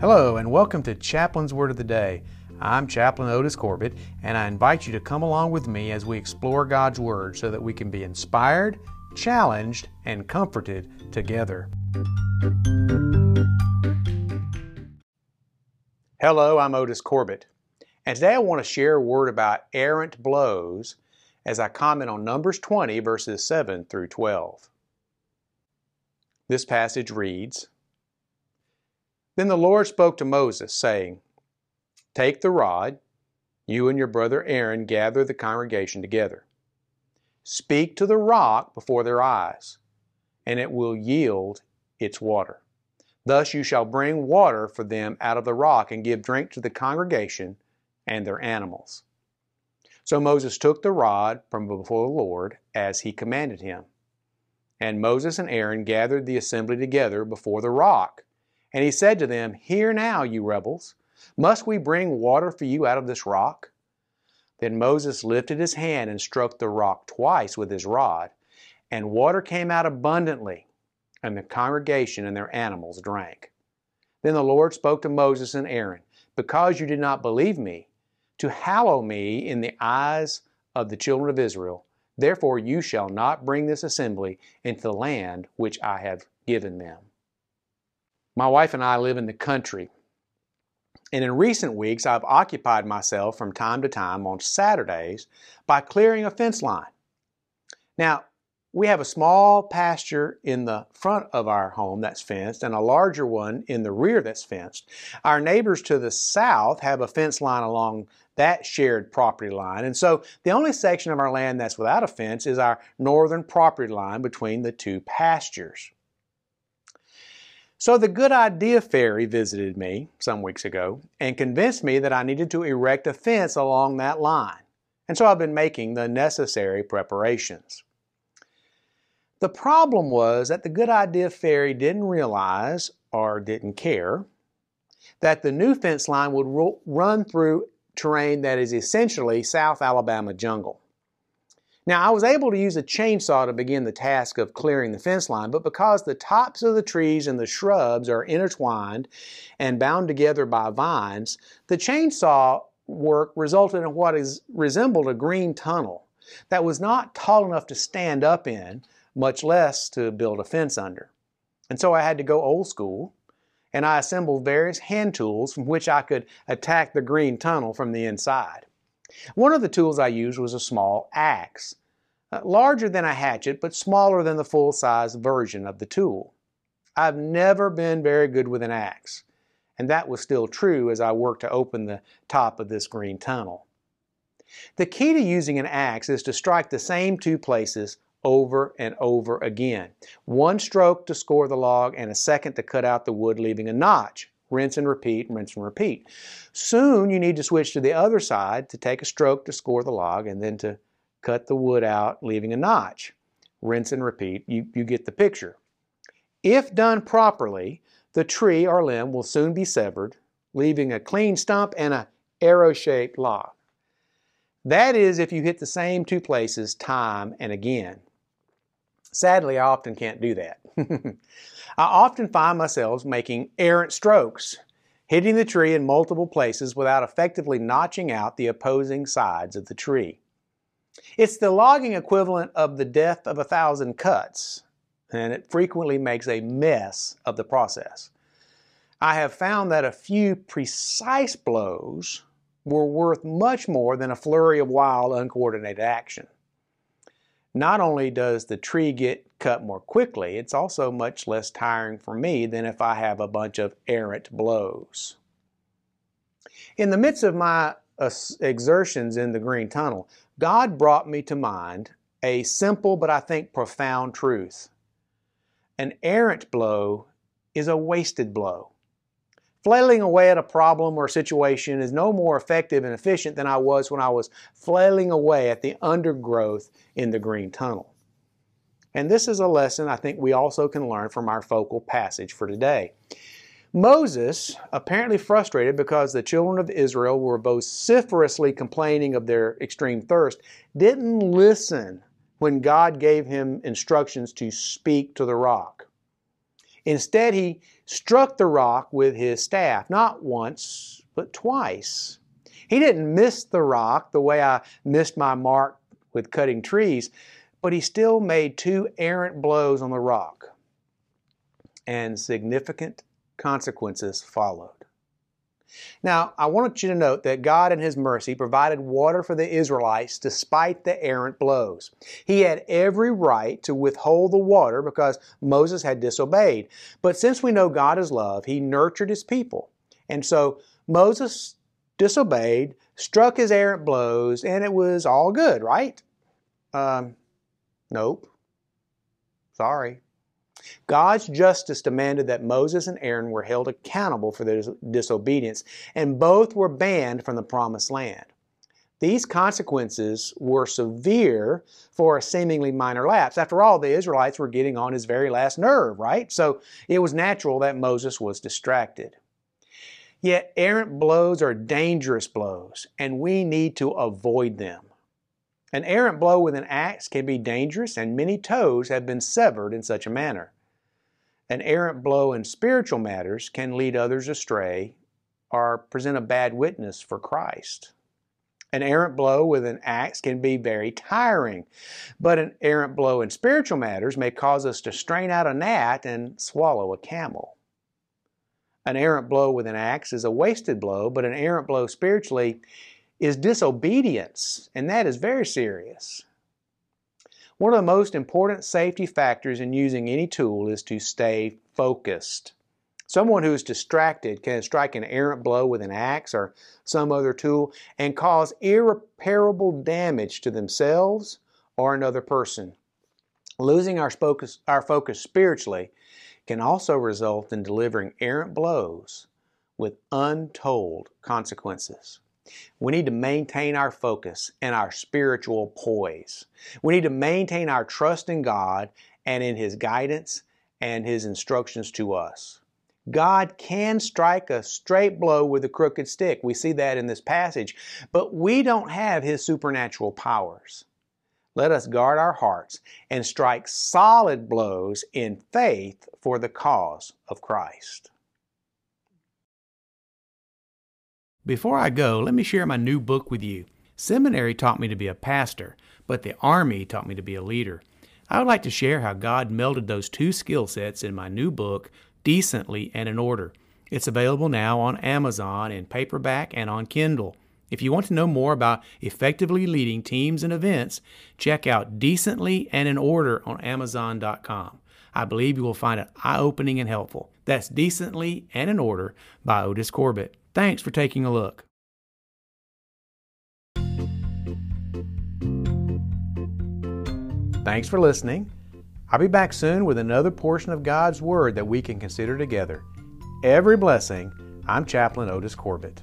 Hello, and welcome to Chaplain's Word of the Day. I'm Chaplain Otis Corbett, and I invite you to come along with me as we explore God's Word so that we can be inspired, challenged, and comforted together. Hello, I'm Otis Corbett, and today I want to share a word about errant blows as I comment on Numbers 20, verses 7 through 12. This passage reads Then the Lord spoke to Moses, saying, Take the rod, you and your brother Aaron gather the congregation together. Speak to the rock before their eyes, and it will yield its water. Thus you shall bring water for them out of the rock and give drink to the congregation and their animals. So Moses took the rod from before the Lord as he commanded him. And Moses and Aaron gathered the assembly together before the rock. And he said to them, Hear now, you rebels, must we bring water for you out of this rock? Then Moses lifted his hand and struck the rock twice with his rod, and water came out abundantly, and the congregation and their animals drank. Then the Lord spoke to Moses and Aaron, Because you did not believe me, to hallow me in the eyes of the children of Israel, therefore you shall not bring this assembly into the land which I have given them. My wife and I live in the country, and in recent weeks, I've occupied myself from time to time on Saturdays by clearing a fence line. Now, we have a small pasture in the front of our home that's fenced and a larger one in the rear that's fenced. Our neighbors to the south have a fence line along that shared property line. And so the only section of our land that's without a fence is our northern property line between the two pastures. So the Good Idea Fairy visited me some weeks ago and convinced me that I needed to erect a fence along that line. And so I've been making the necessary preparations. The problem was that the Good Idea Fairy didn't realize or didn't care that the new fence line would run through terrain that is essentially South Alabama jungle. Now, I was able to use a chainsaw to begin the task of clearing the fence line, but because the tops of the trees and the shrubs are intertwined and bound together by vines, the chainsaw work resulted in what is resembled a green tunnel that was not tall enough to stand up in, much less to build a fence under. And so I had to go old school, and I assembled various hand tools from which I could attack the green tunnel from the inside. One of the tools I used was a small axe, uh, larger than a hatchet but smaller than the full-size version of the tool. I've never been very good with an axe, and that was still true as I worked to open the top of this green tunnel. The key to using an axe is to strike the same two places over and over again. One stroke to score the log and a second to cut out the wood leaving a notch. Rinse and repeat, rinse and repeat. Soon you need to switch to the other side to take a stroke to score the log and then to cut the wood out, leaving a notch. Rinse and repeat. You, you get the picture. If done properly, the tree or limb will soon be severed, leaving a clean stump and a arrow-shaped log. That is if you hit the same two places time and again. Sadly, I often can't do that. I often find myself making errant strokes, hitting the tree in multiple places without effectively notching out the opposing sides of the tree. It's the logging equivalent of the death of a thousand cuts, and it frequently makes a mess of the process. I have found that a few precise blows were worth much more than a flurry of wild, uncoordinated action. Not only does the tree get cut more quickly, it's also much less tiring for me than if I have a bunch of errant blows. In the midst of my exertions in the Green Tunnel, God brought me to mind a simple but I think profound truth. An errant blow is a wasted blow. Flailing away at a problem or situation is no more effective and efficient than I was when I was flailing away at the undergrowth in the green tunnel. And this is a lesson I think we also can learn from our focal passage for today. Moses, apparently frustrated because the children of Israel were vociferously complaining of their extreme thirst, didn't listen when God gave him instructions to speak to the rock. Instead, he struck the rock with his staff, not once, but twice. He didn't miss the rock the way I missed my mark with cutting trees, but he still made two errant blows on the rock. And significant consequences followed. Now, I want you to note that God in His mercy provided water for the Israelites despite the errant blows. He had every right to withhold the water because Moses had disobeyed. But since we know God is love, He nurtured His people. And so Moses disobeyed, struck his errant blows, and it was all good, right? Um, nope. Sorry. God's justice demanded that Moses and Aaron were held accountable for their disobedience, and both were banned from the promised land. These consequences were severe for a seemingly minor lapse. After all, the Israelites were getting on his very last nerve, right? So it was natural that Moses was distracted. Yet errant blows are dangerous blows, and we need to avoid them. An errant blow with an axe can be dangerous, and many toes have been severed in such a manner. An errant blow in spiritual matters can lead others astray or present a bad witness for Christ. An errant blow with an axe can be very tiring, but an errant blow in spiritual matters may cause us to strain out a gnat and swallow a camel. An errant blow with an axe is a wasted blow, but an errant blow spiritually is disobedience, and that is very serious. One of the most important safety factors in using any tool is to stay focused. Someone who is distracted can strike an errant blow with an axe or some other tool and cause irreparable damage to themselves or another person. Losing our focus, our focus spiritually can also result in delivering errant blows with untold consequences. We need to maintain our focus and our spiritual poise. We need to maintain our trust in God and in His guidance and His instructions to us. God can strike a straight blow with a crooked stick. We see that in this passage. But we don't have His supernatural powers. Let us guard our hearts and strike solid blows in faith for the cause of Christ. Before I go, let me share my new book with you. Seminary taught me to be a pastor, but the Army taught me to be a leader. I would like to share how God melded those two skill sets in my new book, Decently and in Order. It's available now on Amazon in paperback and on Kindle. If you want to know more about effectively leading teams and events, check out Decently and in Order on Amazon.com. I believe you will find it eye opening and helpful. That's Decently and in Order by Otis Corbett. Thanks for taking a look. Thanks for listening. I'll be back soon with another portion of God's Word that we can consider together. Every blessing, I'm Chaplain Otis Corbett.